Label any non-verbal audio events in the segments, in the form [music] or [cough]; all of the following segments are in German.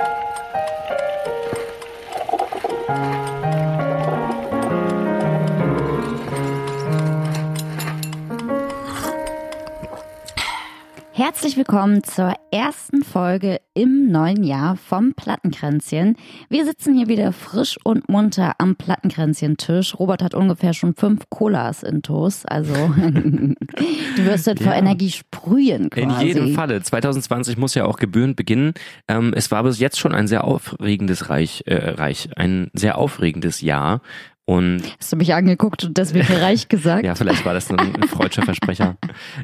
thank you. Herzlich willkommen zur ersten Folge im neuen Jahr vom Plattenkränzchen. Wir sitzen hier wieder frisch und munter am Plattenkränzchen-Tisch. Robert hat ungefähr schon fünf Colas in Toast. Also [laughs] du wirst jetzt vor Ja. Energie sprühen quasi. In jedem Falle. 2020 muss ja auch gebührend beginnen. Ähm, es war bis jetzt schon ein sehr aufregendes Reich, äh, Reich, ein sehr aufregendes Jahr. Und Hast du mich angeguckt und deswegen reich gesagt? [laughs] ja, vielleicht war das ein, ein freudscher Versprecher.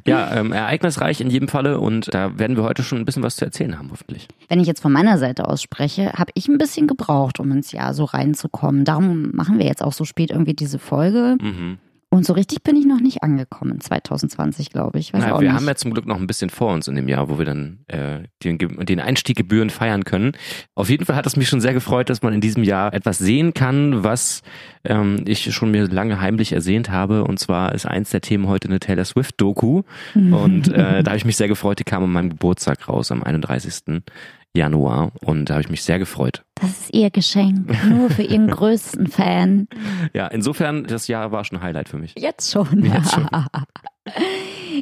Ja, ähm, ereignisreich in jedem Falle und da werden wir heute schon ein bisschen was zu erzählen haben, hoffentlich. Wenn ich jetzt von meiner Seite aus spreche, habe ich ein bisschen gebraucht, um ins Jahr so reinzukommen. Darum machen wir jetzt auch so spät irgendwie diese Folge. Mhm. Und so richtig bin ich noch nicht angekommen 2020, glaube ich. Weiß Na, wir nicht. haben ja zum Glück noch ein bisschen vor uns in dem Jahr, wo wir dann äh, den, den Einstieg gebührend feiern können. Auf jeden Fall hat es mich schon sehr gefreut, dass man in diesem Jahr etwas sehen kann, was ähm, ich schon mir lange heimlich ersehnt habe. Und zwar ist eins der Themen heute eine Taylor Swift-Doku. Und äh, da habe [laughs] ich mich sehr gefreut. Die kam an meinem Geburtstag raus, am 31. Januar. Und da habe ich mich sehr gefreut. Das ist ihr Geschenk, nur für ihren [laughs] größten Fan. Ja, insofern, das Jahr war schon ein Highlight für mich. Jetzt schon. [laughs] Jetzt schon.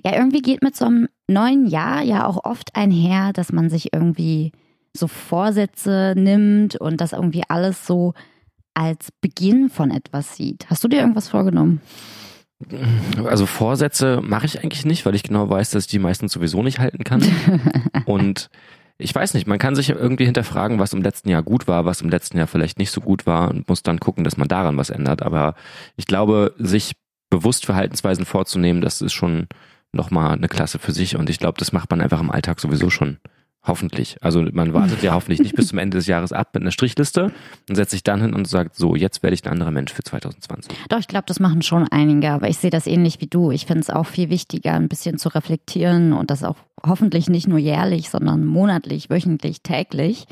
Ja, irgendwie geht mit so einem neuen Jahr ja auch oft einher, dass man sich irgendwie so Vorsätze nimmt und das irgendwie alles so als Beginn von etwas sieht. Hast du dir irgendwas vorgenommen? Also Vorsätze mache ich eigentlich nicht, weil ich genau weiß, dass ich die meistens sowieso nicht halten kann. [laughs] Und ich weiß nicht, man kann sich irgendwie hinterfragen, was im letzten Jahr gut war, was im letzten Jahr vielleicht nicht so gut war und muss dann gucken, dass man daran was ändert. Aber ich glaube, sich bewusst Verhaltensweisen vorzunehmen, das ist schon nochmal eine Klasse für sich und ich glaube, das macht man einfach im Alltag sowieso schon. Hoffentlich. Also man wartet ja [laughs] hoffentlich nicht bis zum Ende des Jahres ab mit einer Strichliste und setzt sich dann hin und sagt, so, jetzt werde ich ein anderer Mensch für 2020. Doch, ich glaube, das machen schon einige, aber ich sehe das ähnlich wie du. Ich finde es auch viel wichtiger, ein bisschen zu reflektieren und das auch hoffentlich nicht nur jährlich, sondern monatlich, wöchentlich, täglich,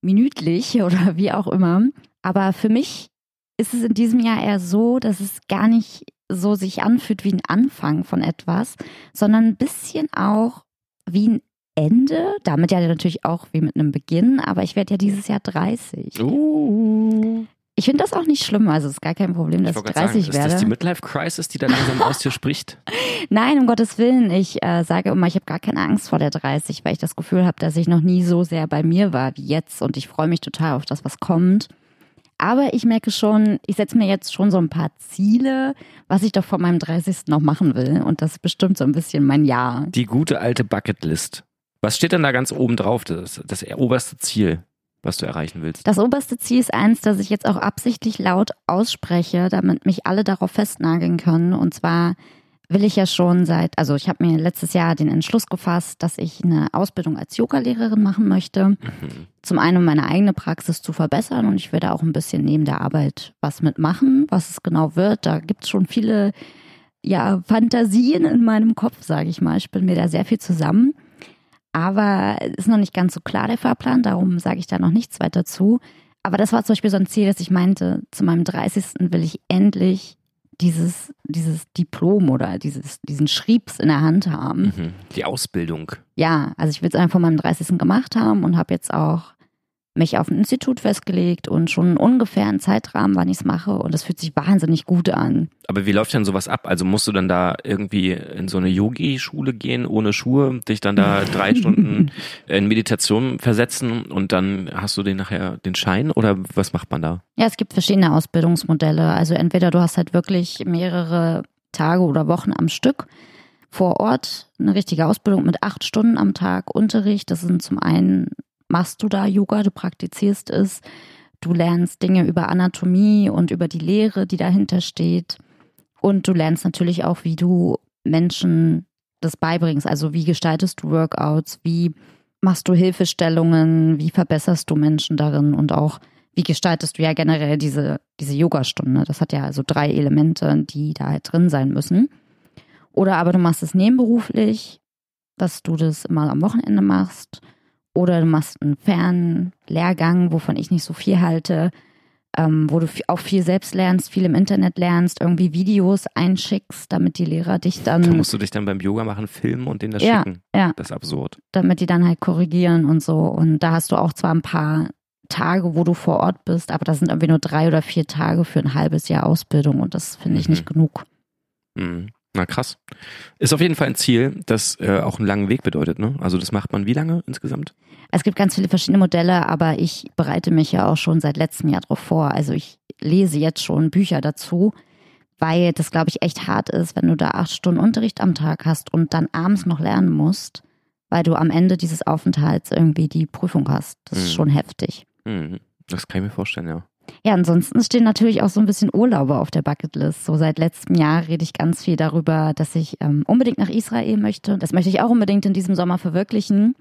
minütlich [laughs] oder wie auch immer. Aber für mich ist es in diesem Jahr eher so, dass es gar nicht so sich anfühlt wie ein Anfang von etwas, sondern ein bisschen auch wie ein Ende, damit ja natürlich auch wie mit einem Beginn, aber ich werde ja dieses Jahr 30. Uh. Ich finde das auch nicht schlimm, also es ist gar kein Problem, dass ich, wollte 30 gerade sagen, werde. Ist das die Midlife-Crisis, die da langsam aus dir spricht? [laughs] Nein, um Gottes Willen. Ich äh, sage immer, ich habe gar keine Angst vor der 30, weil ich das Gefühl habe, dass ich noch nie so sehr bei mir war wie jetzt und ich freue mich total auf das, was kommt. Aber ich merke schon, ich setze mir jetzt schon so ein paar Ziele, was ich doch vor meinem 30. noch machen will. Und das ist bestimmt so ein bisschen mein Jahr. Die gute alte Bucketlist. Was steht denn da ganz oben drauf, das, das oberste Ziel, was du erreichen willst? Das oberste Ziel ist eins, das ich jetzt auch absichtlich laut ausspreche, damit mich alle darauf festnageln können. Und zwar will ich ja schon seit, also ich habe mir letztes Jahr den Entschluss gefasst, dass ich eine Ausbildung als Yoga-Lehrerin machen möchte. Mhm. Zum einen, um meine eigene Praxis zu verbessern und ich werde auch ein bisschen neben der Arbeit was mitmachen. Was es genau wird, da gibt es schon viele ja, Fantasien in meinem Kopf, sage ich mal. Ich bin mir da sehr viel zusammen. Aber ist noch nicht ganz so klar der Fahrplan, darum sage ich da noch nichts weiter zu. Aber das war zum Beispiel so ein Ziel, dass ich meinte, zu meinem 30. will ich endlich dieses, dieses Diplom oder dieses, diesen Schriebs in der Hand haben. Mhm. Die Ausbildung. Ja, also ich will es einfach vor meinem 30. gemacht haben und habe jetzt auch mich auf ein Institut festgelegt und schon ungefähr einen Zeitrahmen, wann ich es mache. Und das fühlt sich wahnsinnig gut an. Aber wie läuft denn sowas ab? Also musst du dann da irgendwie in so eine Yogi-Schule gehen, ohne Schuhe, dich dann da [laughs] drei Stunden in Meditation versetzen und dann hast du den nachher den Schein oder was macht man da? Ja, es gibt verschiedene Ausbildungsmodelle. Also entweder du hast halt wirklich mehrere Tage oder Wochen am Stück vor Ort eine richtige Ausbildung mit acht Stunden am Tag Unterricht. Das sind zum einen machst du da Yoga, du praktizierst es, du lernst Dinge über Anatomie und über die Lehre, die dahinter steht. Und du lernst natürlich auch, wie du Menschen das beibringst. Also wie gestaltest du Workouts, wie machst du Hilfestellungen, wie verbesserst du Menschen darin und auch wie gestaltest du ja generell diese, diese Yogastunde. Das hat ja also drei Elemente, die da halt drin sein müssen. Oder aber du machst es nebenberuflich, dass du das mal am Wochenende machst. Oder du machst einen fernen Lehrgang, wovon ich nicht so viel halte, ähm, wo du auch viel selbst lernst, viel im Internet lernst, irgendwie Videos einschickst, damit die Lehrer dich dann. Da musst du dich dann beim Yoga machen, filmen und denen das ja, schicken. Ja. Das ist absurd. Damit die dann halt korrigieren und so. Und da hast du auch zwar ein paar Tage, wo du vor Ort bist, aber das sind irgendwie nur drei oder vier Tage für ein halbes Jahr Ausbildung und das finde ich Mhm. nicht genug. Mhm. Na krass. Ist auf jeden Fall ein Ziel, das äh, auch einen langen Weg bedeutet, ne? Also das macht man wie lange insgesamt? Es gibt ganz viele verschiedene Modelle, aber ich bereite mich ja auch schon seit letztem Jahr darauf vor. Also ich lese jetzt schon Bücher dazu, weil das, glaube ich, echt hart ist, wenn du da acht Stunden Unterricht am Tag hast und dann abends noch lernen musst, weil du am Ende dieses Aufenthalts irgendwie die Prüfung hast. Das ist Mhm. schon heftig. Mhm. Das kann ich mir vorstellen, ja. Ja, ansonsten stehen natürlich auch so ein bisschen Urlaube auf der Bucketlist. So seit letztem Jahr rede ich ganz viel darüber, dass ich ähm, unbedingt nach Israel möchte. Das möchte ich auch unbedingt in diesem Sommer verwirklichen.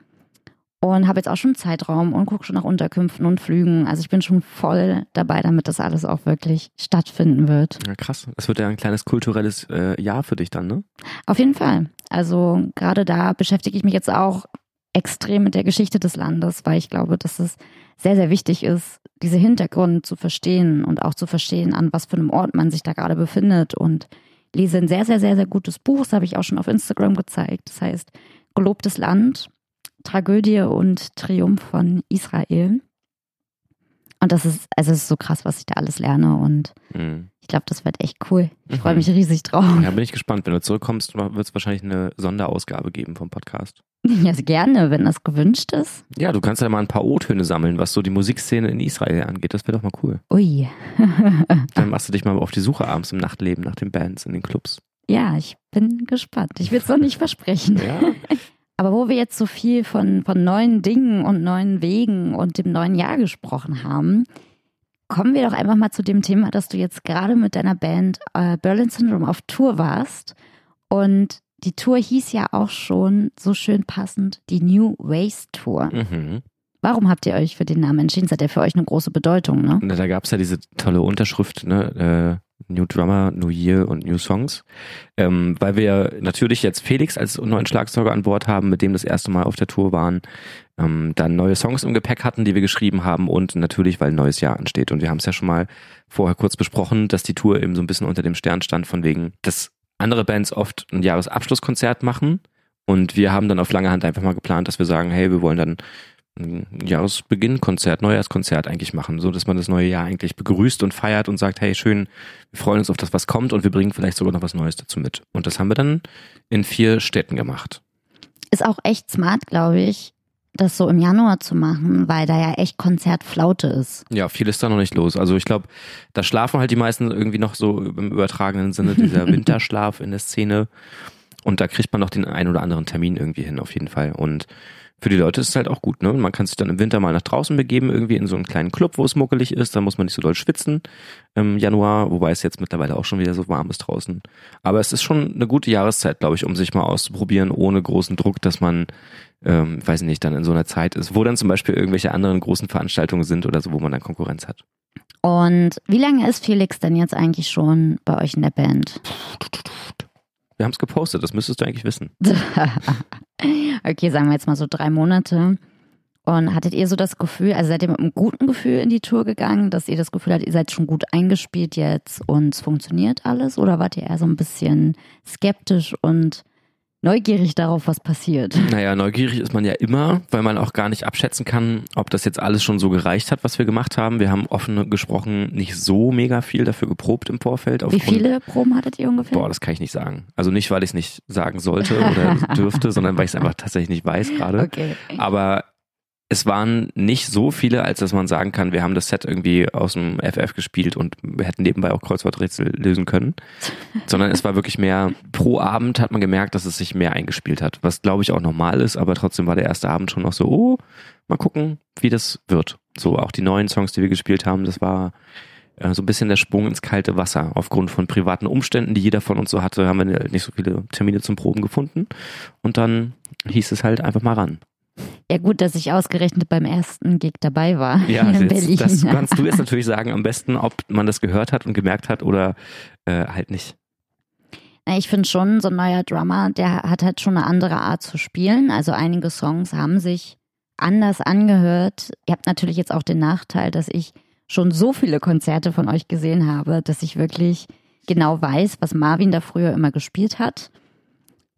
Und habe jetzt auch schon Zeitraum und gucke schon nach Unterkünften und Flügen. Also ich bin schon voll dabei, damit das alles auch wirklich stattfinden wird. Ja, krass. Das wird ja ein kleines kulturelles äh, Jahr für dich dann, ne? Auf jeden Fall. Also gerade da beschäftige ich mich jetzt auch extrem mit der Geschichte des Landes, weil ich glaube, dass es sehr, sehr wichtig ist, diese Hintergründe zu verstehen und auch zu verstehen, an was für einem Ort man sich da gerade befindet. Und lese ein sehr, sehr, sehr, sehr gutes Buch, das habe ich auch schon auf Instagram gezeigt. Das heißt Gelobtes Land, Tragödie und Triumph von Israel. Und das ist, also es ist so krass, was ich da alles lerne und Mhm. ich glaube, das wird echt cool. Ich Mhm. freue mich riesig drauf. Ja, bin ich gespannt. Wenn du zurückkommst, wird es wahrscheinlich eine Sonderausgabe geben vom Podcast. [laughs] Ja, gerne, wenn das gewünscht ist. Ja, du kannst ja mal ein paar O-Töne sammeln, was so die Musikszene in Israel angeht. Das wäre doch mal cool. Ui. [laughs] Dann machst du dich mal auf die Suche abends im Nachtleben nach den Bands in den Clubs. Ja, ich bin gespannt. Ich will es noch nicht versprechen. Ja, [laughs] Aber wo wir jetzt so viel von, von neuen Dingen und neuen Wegen und dem neuen Jahr gesprochen haben, kommen wir doch einfach mal zu dem Thema, dass du jetzt gerade mit deiner Band äh, Berlin Syndrome auf Tour warst. Und die Tour hieß ja auch schon so schön passend die New Ways Tour. mhm. Warum habt ihr euch für den Namen entschieden? Das hat ja für euch eine große Bedeutung, ne? Na, Da gab es ja diese tolle Unterschrift, ne? Äh, New Drummer, New Year und New Songs. Ähm, weil wir natürlich jetzt Felix als neuen Schlagzeuger an Bord haben, mit dem das erste Mal auf der Tour waren, ähm, dann neue Songs im Gepäck hatten, die wir geschrieben haben und natürlich, weil ein neues Jahr ansteht. Und wir haben es ja schon mal vorher kurz besprochen, dass die Tour eben so ein bisschen unter dem Stern stand, von wegen, dass andere Bands oft ein Jahresabschlusskonzert machen. Und wir haben dann auf lange Hand einfach mal geplant, dass wir sagen, hey, wir wollen dann ein Jahresbeginnkonzert, Neujahrskonzert eigentlich machen, so dass man das neue Jahr eigentlich begrüßt und feiert und sagt, hey, schön, wir freuen uns auf das, was kommt und wir bringen vielleicht sogar noch was Neues dazu mit. Und das haben wir dann in vier Städten gemacht. Ist auch echt smart, glaube ich, das so im Januar zu machen, weil da ja echt Konzertflaute ist. Ja, viel ist da noch nicht los. Also ich glaube, da schlafen halt die meisten irgendwie noch so im übertragenen Sinne, dieser [laughs] Winterschlaf in der Szene. Und da kriegt man noch den einen oder anderen Termin irgendwie hin, auf jeden Fall. Und für die Leute ist es halt auch gut, ne? Man kann sich dann im Winter mal nach draußen begeben, irgendwie in so einen kleinen Club, wo es muckelig ist. Da muss man nicht so doll schwitzen im Januar, wobei es jetzt mittlerweile auch schon wieder so warm ist draußen. Aber es ist schon eine gute Jahreszeit, glaube ich, um sich mal auszuprobieren, ohne großen Druck, dass man, ähm, weiß nicht, dann in so einer Zeit ist, wo dann zum Beispiel irgendwelche anderen großen Veranstaltungen sind oder so, wo man dann Konkurrenz hat. Und wie lange ist Felix denn jetzt eigentlich schon bei euch in der Band? Wir haben es gepostet, das müsstest du eigentlich wissen. [laughs] okay, sagen wir jetzt mal so drei Monate. Und hattet ihr so das Gefühl, also seid ihr mit einem guten Gefühl in die Tour gegangen, dass ihr das Gefühl habt, ihr seid schon gut eingespielt jetzt und es funktioniert alles? Oder wart ihr eher so ein bisschen skeptisch und neugierig darauf, was passiert? Naja, neugierig ist man ja immer, weil man auch gar nicht abschätzen kann, ob das jetzt alles schon so gereicht hat, was wir gemacht haben. Wir haben offen gesprochen nicht so mega viel dafür geprobt im Vorfeld. Wie viele Proben hattet ihr ungefähr? Boah, das kann ich nicht sagen. Also nicht, weil ich es nicht sagen sollte oder [laughs] dürfte, sondern weil ich es einfach tatsächlich nicht weiß gerade. okay. Aber es waren nicht so viele, als dass man sagen kann, wir haben das Set irgendwie aus dem FF gespielt und wir hätten nebenbei auch Kreuzworträtsel lösen können. [laughs] Sondern es war wirklich mehr, pro Abend hat man gemerkt, dass es sich mehr eingespielt hat. Was glaube ich auch normal ist, aber trotzdem war der erste Abend schon noch so, oh, mal gucken, wie das wird. So auch die neuen Songs, die wir gespielt haben, das war äh, so ein bisschen der Sprung ins kalte Wasser. Aufgrund von privaten Umständen, die jeder von uns so hatte, haben wir nicht so viele Termine zum Proben gefunden. Und dann hieß es halt einfach mal ran. Ja gut, dass ich ausgerechnet beim ersten Gig dabei war Ja, [laughs] jetzt, das kannst du jetzt natürlich sagen, am besten, ob man das gehört hat und gemerkt hat oder äh, halt nicht. Ich finde schon, so ein neuer Drummer, der hat halt schon eine andere Art zu spielen. Also einige Songs haben sich anders angehört. Ihr habt natürlich jetzt auch den Nachteil, dass ich schon so viele Konzerte von euch gesehen habe, dass ich wirklich genau weiß, was Marvin da früher immer gespielt hat.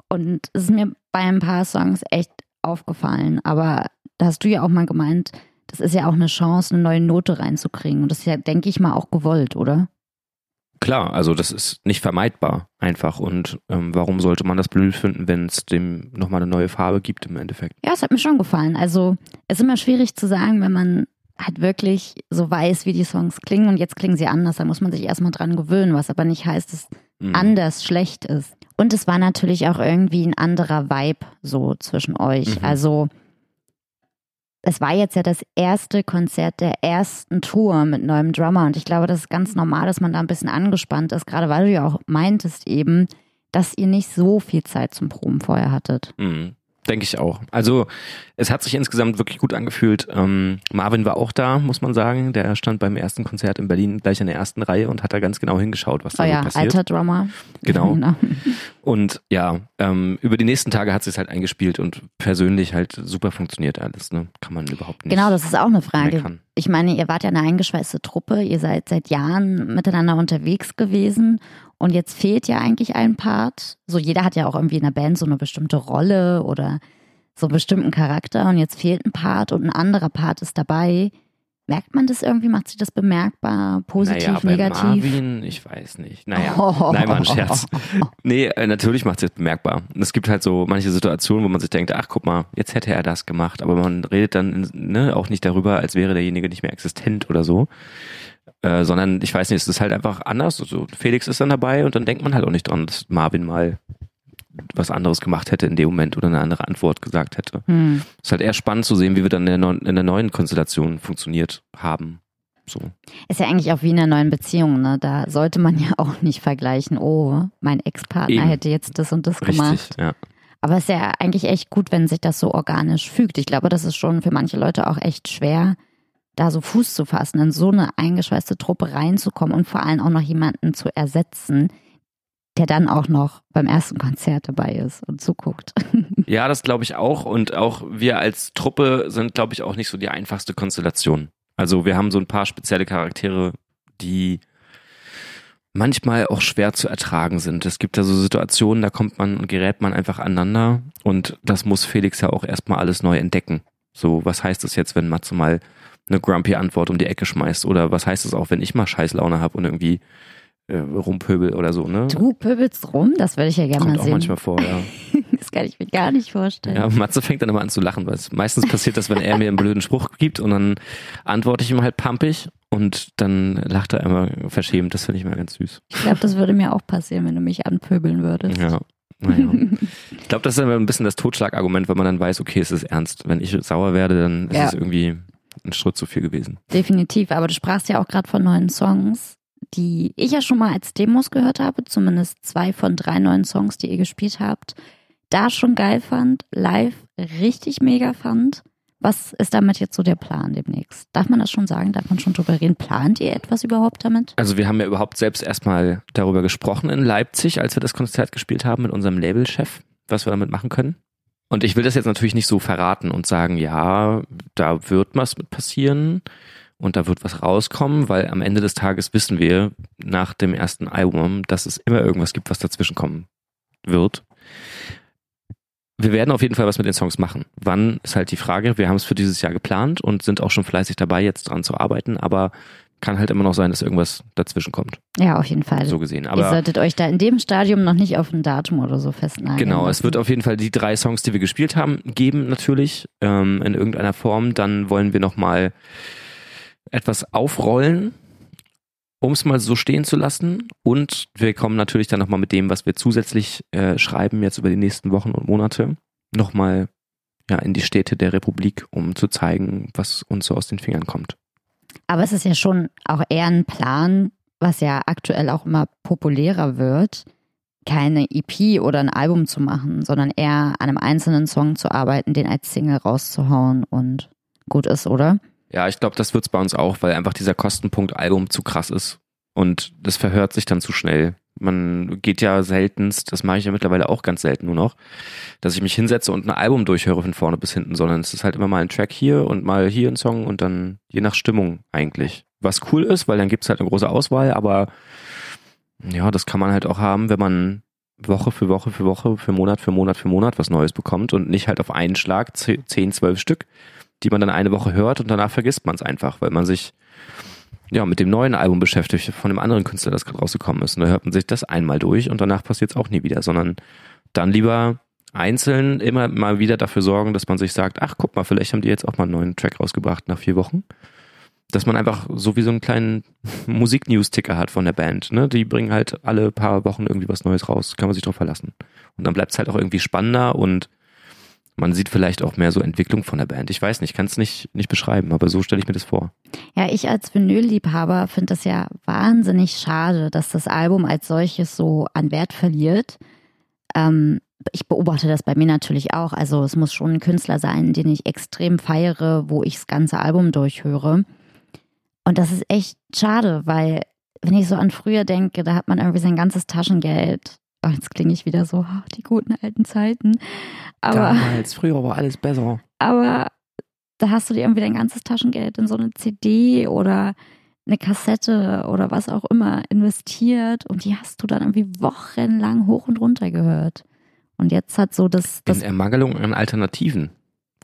Und es ist mir bei ein paar Songs echt aufgefallen. Aber da hast du ja auch mal gemeint, das ist ja auch eine Chance, eine neue Note reinzukriegen. Und das ist ja, denke ich mal, auch gewollt, oder? Klar, also das ist nicht vermeidbar einfach. Und ähm, warum sollte man das blöd finden, wenn es dem nochmal eine neue Farbe gibt im Endeffekt? Ja, es hat mir schon gefallen. Also es ist immer schwierig zu sagen, wenn man halt wirklich so weiß, wie die Songs klingen und jetzt klingen sie anders, da muss man sich erstmal dran gewöhnen, was aber nicht heißt, dass mhm. anders schlecht ist. Und es war natürlich auch irgendwie ein anderer Vibe so zwischen euch. Mhm. Also es war jetzt ja das erste Konzert der ersten Tour mit neuem Drummer und ich glaube, das ist ganz normal, dass man da ein bisschen angespannt ist, gerade weil du ja auch meintest eben, dass ihr nicht so viel Zeit zum Proben vorher hattet. Mhm. Denke ich auch. Also es hat sich insgesamt wirklich gut angefühlt. Ähm, Marvin war auch da, muss man sagen. Der stand beim ersten Konzert in Berlin gleich in der ersten Reihe und hat da ganz genau hingeschaut, was da oh ja, so passiert. Alter Drummer. Genau. [laughs] genau. Und ja, ähm, über die nächsten Tage hat es halt eingespielt und persönlich halt super funktioniert alles. Ne? Kann man überhaupt nicht. Genau, das ist auch eine Frage. Ich meine, ihr wart ja eine eingeschweißte Truppe. Ihr seid seit Jahren miteinander unterwegs gewesen und jetzt fehlt ja eigentlich ein Part. So jeder hat ja auch irgendwie in der Band so eine bestimmte Rolle oder so einen bestimmten Charakter und jetzt fehlt ein Part und ein anderer Part ist dabei. Merkt man das irgendwie? Macht sich das bemerkbar? Positiv, naja, negativ? Marvin, ich weiß nicht. Naja, oh. nein, mal ein Scherz. [laughs] Nee, äh, natürlich macht es bemerkbar. Es gibt halt so manche Situationen, wo man sich denkt, ach guck mal, jetzt hätte er das gemacht. Aber man redet dann ne, auch nicht darüber, als wäre derjenige nicht mehr existent oder so. Äh, sondern ich weiß nicht, es ist halt einfach anders. Also Felix ist dann dabei und dann denkt man halt auch nicht dran, dass Marvin mal was anderes gemacht hätte in dem Moment oder eine andere Antwort gesagt hätte. Hm. Es ist halt eher spannend zu sehen, wie wir dann in der, in der neuen Konstellation funktioniert haben. So. Ist ja eigentlich auch wie in einer neuen Beziehung, ne? Da sollte man ja auch nicht vergleichen, oh, mein Ex-Partner hätte jetzt das und das Richtig, gemacht. Ja. Aber es ist ja eigentlich echt gut, wenn sich das so organisch fügt. Ich glaube, das ist schon für manche Leute auch echt schwer, da so Fuß zu fassen, in so eine eingeschweißte Truppe reinzukommen und vor allem auch noch jemanden zu ersetzen, der dann auch noch beim ersten Konzert dabei ist und zuguckt. [laughs] Ja, das glaube ich auch. Und auch wir als Truppe sind, glaube ich, auch nicht so die einfachste Konstellation. Also wir haben so ein paar spezielle Charaktere, die manchmal auch schwer zu ertragen sind. Es gibt da so Situationen, da kommt man und gerät man einfach aneinander und das muss Felix ja auch erstmal alles neu entdecken. So, was heißt das jetzt, wenn Matze mal eine grumpy Antwort um die Ecke schmeißt? Oder was heißt es auch, wenn ich mal Scheißlaune habe und irgendwie äh, rumpöbel oder so, ne? Du pöbelst rum? Das würde ich ja gerne Kommt mal auch sehen. manchmal vor, ja. [laughs] das kann ich mir gar nicht vorstellen. Ja, Matze fängt dann immer an zu lachen, weil es meistens passiert das, wenn er mir einen blöden Spruch gibt und dann antworte ich ihm halt pampig und dann lacht er immer verschämt. Das finde ich mal ganz süß. Ich glaube, das würde mir auch passieren, wenn du mich anpöbeln würdest. Ja. Naja. ich glaube, das ist immer ein bisschen das Totschlagargument, wenn man dann weiß, okay, es ist ernst. Wenn ich sauer werde, dann ist Ja. es irgendwie ein Schritt zu viel gewesen. Definitiv, aber du sprachst ja auch gerade von neuen Songs, die ich ja schon mal als Demos gehört habe, zumindest zwei von drei neuen Songs, die ihr gespielt habt, da schon geil fand, live richtig mega fand. Was ist damit jetzt so der Plan demnächst? Darf man das schon sagen? Darf man schon drüber reden? Plant ihr etwas überhaupt damit? Also wir haben ja überhaupt selbst erstmal darüber gesprochen in Leipzig, als wir das Konzert gespielt haben mit unserem Labelchef, was wir damit machen können. Und ich will das jetzt natürlich nicht so verraten und sagen, ja, da wird was mit passieren und da wird was rauskommen, weil am Ende des Tages wissen wir nach dem ersten Album, dass es immer irgendwas gibt, was dazwischen kommen wird. Wir werden auf jeden Fall was mit den Songs machen. Wann ist halt die Frage. Wir haben es für dieses Jahr geplant und sind auch schon fleißig dabei, jetzt dran zu arbeiten, aber kann halt immer noch sein, dass irgendwas dazwischen kommt. Ja, auf jeden Fall. So gesehen. ihr Aber solltet euch da in dem Stadium noch nicht auf ein Datum oder so festnageln. Genau, es lassen. wird auf jeden Fall die drei Songs, die wir gespielt haben, geben natürlich ähm, in irgendeiner Form. Dann wollen wir nochmal etwas aufrollen, um es mal so stehen zu lassen. Und wir kommen natürlich dann nochmal mit dem, was wir zusätzlich äh, schreiben, jetzt über die nächsten Wochen und Monate, nochmal ja, in die Städte der Republik, um zu zeigen, was uns so aus den Fingern kommt. Aber es ist ja schon auch eher ein Plan, was ja aktuell auch immer populärer wird, keine EP oder ein Album zu machen, sondern eher an einem einzelnen Song zu arbeiten, den als Single rauszuhauen und gut ist, oder? Ja, ich glaube, das wird's bei uns auch, weil einfach dieser Kostenpunkt Album zu krass ist. Und das verhört sich dann zu schnell. Man geht ja seltenst, das mache ich ja mittlerweile auch ganz selten nur noch, dass ich mich hinsetze und ein Album durchhöre von vorne bis hinten, sondern es ist halt immer mal ein Track hier und mal hier ein Song und dann je nach Stimmung eigentlich. Was cool ist, weil dann gibt's halt eine große Auswahl, aber ja, das kann man halt auch haben, wenn man Woche für Woche für Woche, für Monat für Monat für Monat was Neues bekommt und nicht halt auf einen Schlag 10, 12 Stück, die man dann eine Woche hört und danach vergisst man es einfach, weil man sich ja mit dem neuen Album beschäftigt von dem anderen Künstler, das gerade rausgekommen ist. Und da hört man sich das einmal durch und danach passiert es auch nie wieder, sondern dann lieber einzeln immer mal wieder dafür sorgen, dass man sich sagt, ach guck mal, vielleicht haben die jetzt auch mal einen neuen Track rausgebracht nach vier Wochen dass man einfach so wie so einen kleinen [laughs] Musik-News-Ticker hat von der Band. Ne? Die bringen halt alle paar Wochen irgendwie was Neues raus, kann man sich drauf verlassen. Und dann bleibt es halt auch irgendwie spannender und man sieht vielleicht auch mehr so Entwicklung von der Band. Ich weiß nicht, kann es nicht, nicht beschreiben, aber so stelle ich mir das vor. Ja, ich als Vinyl-Liebhaber finde das ja wahnsinnig schade, dass das Album als solches so an Wert verliert. Ähm, ich beobachte das bei mir natürlich auch. Also es muss schon ein Künstler sein, den ich extrem feiere, wo ich das ganze Album durchhöre. Und das ist echt schade, weil wenn ich so an früher denke, da hat man irgendwie sein ganzes Taschengeld. Oh, jetzt klinge ich wieder so, oh, die guten alten Zeiten. Aber, Damals, früher war alles besser. Aber da hast du dir irgendwie dein ganzes Taschengeld in so eine CD oder eine Kassette oder was auch immer investiert und die hast du dann irgendwie wochenlang hoch und runter gehört. Und jetzt hat so das. das in Ermangelung an Alternativen.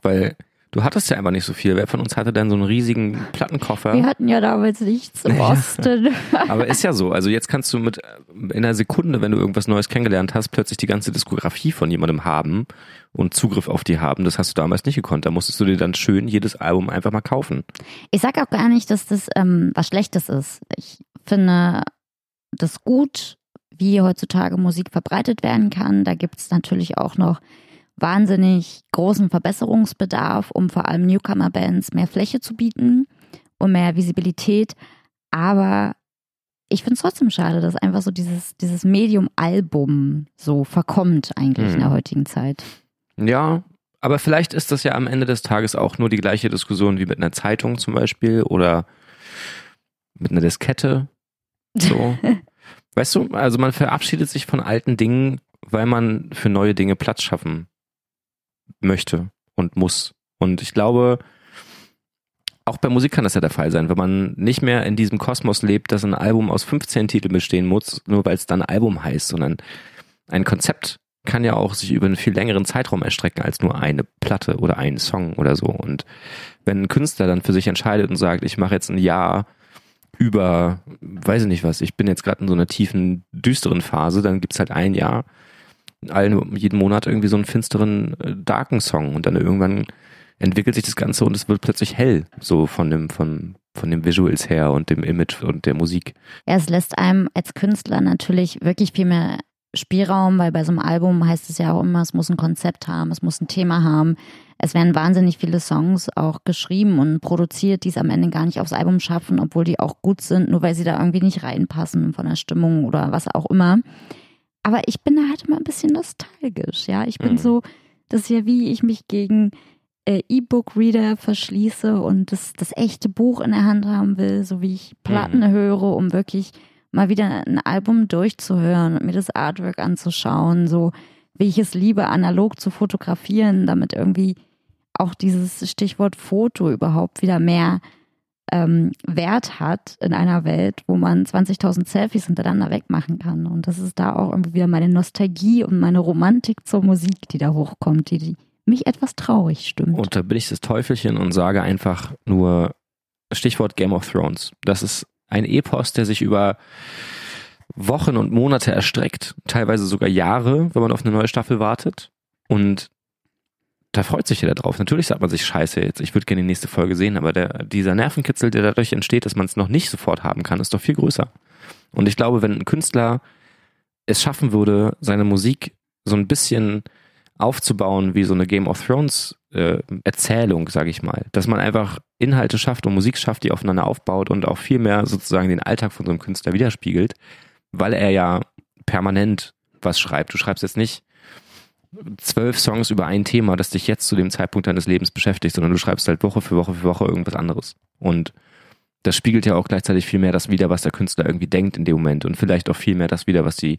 Weil Du hattest ja einfach nicht so viel. Wer von uns hatte denn so einen riesigen Plattenkoffer? Wir hatten ja damals nichts im Osten. [laughs] Aber ist ja so. Also jetzt kannst du mit in einer Sekunde, wenn du irgendwas Neues kennengelernt hast, plötzlich die ganze Diskografie von jemandem haben und Zugriff auf die haben. Das hast du damals nicht gekonnt. Da musstest du dir dann schön jedes Album einfach mal kaufen. Ich sag auch gar nicht, dass das ähm, was Schlechtes ist. Ich finde das gut, wie heutzutage Musik verbreitet werden kann. Da gibt es natürlich auch noch wahnsinnig großen Verbesserungsbedarf, um vor allem Newcomer-Bands mehr Fläche zu bieten und mehr Visibilität. Aber ich finde es trotzdem schade, dass einfach so dieses, dieses Medium-Album so verkommt eigentlich mhm. in der mhm. heutigen Zeit. Ja, aber vielleicht ist das ja am Ende des Tages auch nur die gleiche Diskussion wie mit einer Zeitung zum Beispiel oder mit einer Diskette. So. [laughs] weißt du, also man verabschiedet sich von alten Dingen, weil man für neue Dinge Platz schaffen möchte und muss. Und ich glaube, auch bei Musik kann das ja der Fall sein, wenn man nicht mehr in diesem Kosmos lebt, dass ein Album aus 15 Titeln bestehen muss, nur weil es dann Album heißt, sondern ein Konzept kann ja auch sich über einen viel längeren Zeitraum erstrecken als nur eine Platte oder einen Song oder so. Und wenn ein Künstler dann für sich entscheidet und sagt, ich mache jetzt ein Jahr über, weiß ich nicht was, ich bin jetzt gerade in so einer tiefen, düsteren Phase, dann gibt's halt ein Jahr, allen, jeden Monat irgendwie so einen finsteren, äh, darken Song und dann irgendwann entwickelt sich das Ganze und es wird plötzlich hell, so von dem, von, von dem Visuals her und dem Image und der Musik. Ja, es lässt einem als Künstler natürlich wirklich viel mehr Spielraum, weil bei so einem Album heißt es ja auch immer, es muss ein Konzept haben, es muss ein Thema haben. Es werden wahnsinnig viele Songs auch geschrieben und produziert, die es am Ende gar nicht aufs Album schaffen, obwohl die auch gut sind, nur weil sie da irgendwie nicht reinpassen von der Stimmung oder was auch immer. Aber ich bin da halt immer ein bisschen nostalgisch, ja. Ich bin mhm. so, das ist ja wie ich mich gegen äh, E-Book-Reader verschließe und das, das echte Buch in der Hand haben will, so wie ich Platten mhm. höre, um wirklich mal wieder ein Album durchzuhören und mir das Artwork anzuschauen, so wie ich es liebe, analog zu fotografieren, damit irgendwie auch dieses Stichwort Foto überhaupt wieder mehr ähm, Wert hat in einer Welt, wo man 20.000 Selfies hintereinander wegmachen kann. Und das ist da auch irgendwie wieder meine Nostalgie und meine Romantik zur Musik, die da hochkommt, die, die mich etwas traurig stimmt. Und da bin ich das Teufelchen und sage einfach nur Stichwort Game of Thrones. Das ist ein Epos, der sich über Wochen und Monate erstreckt, teilweise sogar Jahre, wenn man auf eine neue Staffel wartet. Und da freut sich jeder drauf. Natürlich sagt man sich, scheiße, jetzt, ich würde gerne die nächste Folge sehen, aber der, dieser Nervenkitzel, der dadurch entsteht, dass man es noch nicht sofort haben kann, ist doch viel größer. Und ich glaube, wenn ein Künstler es schaffen würde, seine Musik so ein bisschen aufzubauen wie so eine Game of Thrones äh, Erzählung, sage ich mal, dass man einfach Inhalte schafft und Musik schafft, die aufeinander aufbaut und auch viel mehr sozusagen den Alltag von so einem Künstler widerspiegelt, weil er ja permanent was schreibt. Du schreibst jetzt nicht zwölf Songs über ein Thema, das dich jetzt zu dem Zeitpunkt deines Lebens beschäftigt, sondern du schreibst halt Woche für Woche für Woche irgendwas anderes. Und das spiegelt ja auch gleichzeitig viel mehr das wider, was der Künstler irgendwie denkt in dem Moment und vielleicht auch viel mehr das wider, was die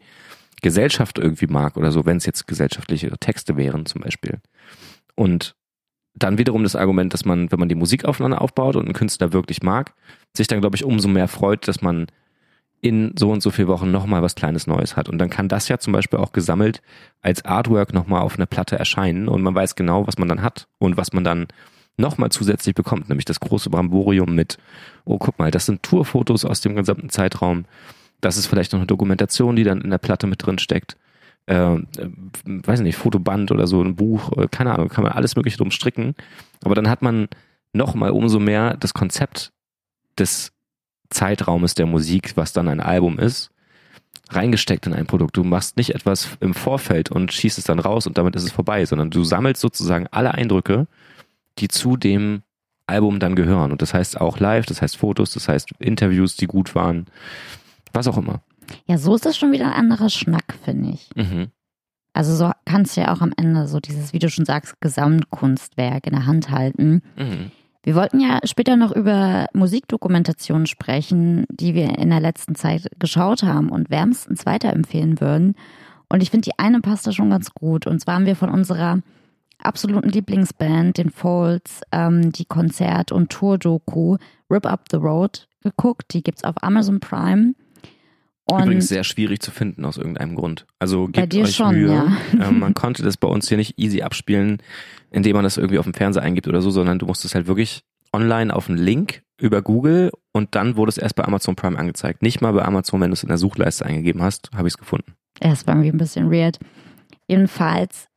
Gesellschaft irgendwie mag oder so, wenn es jetzt gesellschaftliche Texte wären zum Beispiel. Und dann wiederum das Argument, dass man, wenn man die Musik aufeinander aufbaut und einen Künstler wirklich mag, sich dann, glaube ich, umso mehr freut, dass man in so und so vier Wochen nochmal was Kleines Neues hat. Und dann kann das ja zum Beispiel auch gesammelt als Artwork nochmal auf einer Platte erscheinen und man weiß genau, was man dann hat und was man dann nochmal zusätzlich bekommt, nämlich das große Bramborium mit, oh guck mal, das sind Tourfotos aus dem gesamten Zeitraum. Das ist vielleicht noch eine Dokumentation, die dann in der Platte mit drin steckt. Äh, äh, weiß nicht, Fotoband oder so, ein Buch, äh, keine Ahnung, kann man alles mögliche drum stricken. Aber dann hat man nochmal umso mehr das Konzept des Zeitraumes der Musik, was dann ein Album ist, reingesteckt in ein Produkt. Du machst nicht etwas im Vorfeld und schießt es dann raus und damit ist es vorbei, sondern du sammelst sozusagen alle Eindrücke, die zu dem Album dann gehören. Und das heißt auch live, das heißt Fotos, das heißt Interviews, die gut waren, was auch immer. Ja, so ist das schon wieder ein anderer Schnack, finde ich. Mhm. Also so kannst du ja auch am Ende so dieses, wie du schon sagst, Gesamtkunstwerk in der Hand halten. Mhm. Wir wollten ja später noch über Musikdokumentationen sprechen, die wir in der letzten Zeit geschaut haben und wärmstens weiterempfehlen würden. Und ich finde, die eine passt da schon ganz gut. Und zwar haben wir von unserer absoluten Lieblingsband, den Folds, ähm, die Konzert- und Tour-Doku Rip Up the Road geguckt. Die gibt's auf Amazon Prime. Und Übrigens sehr schwierig zu finden aus irgendeinem Grund. Also gebt euch schon, Mühe. Ja. [laughs] Ähm, man [laughs] konnte das bei uns hier nicht easy abspielen, indem man das irgendwie auf dem Fernseher eingibt oder so, sondern du musstest halt wirklich online auf einen Link über Google und dann wurde es erst bei Amazon Prime angezeigt. Nicht mal bei Amazon, wenn du es in der Suchleiste eingegeben hast, habe ich es gefunden. Ja, es war irgendwie ein bisschen weird. Jedenfalls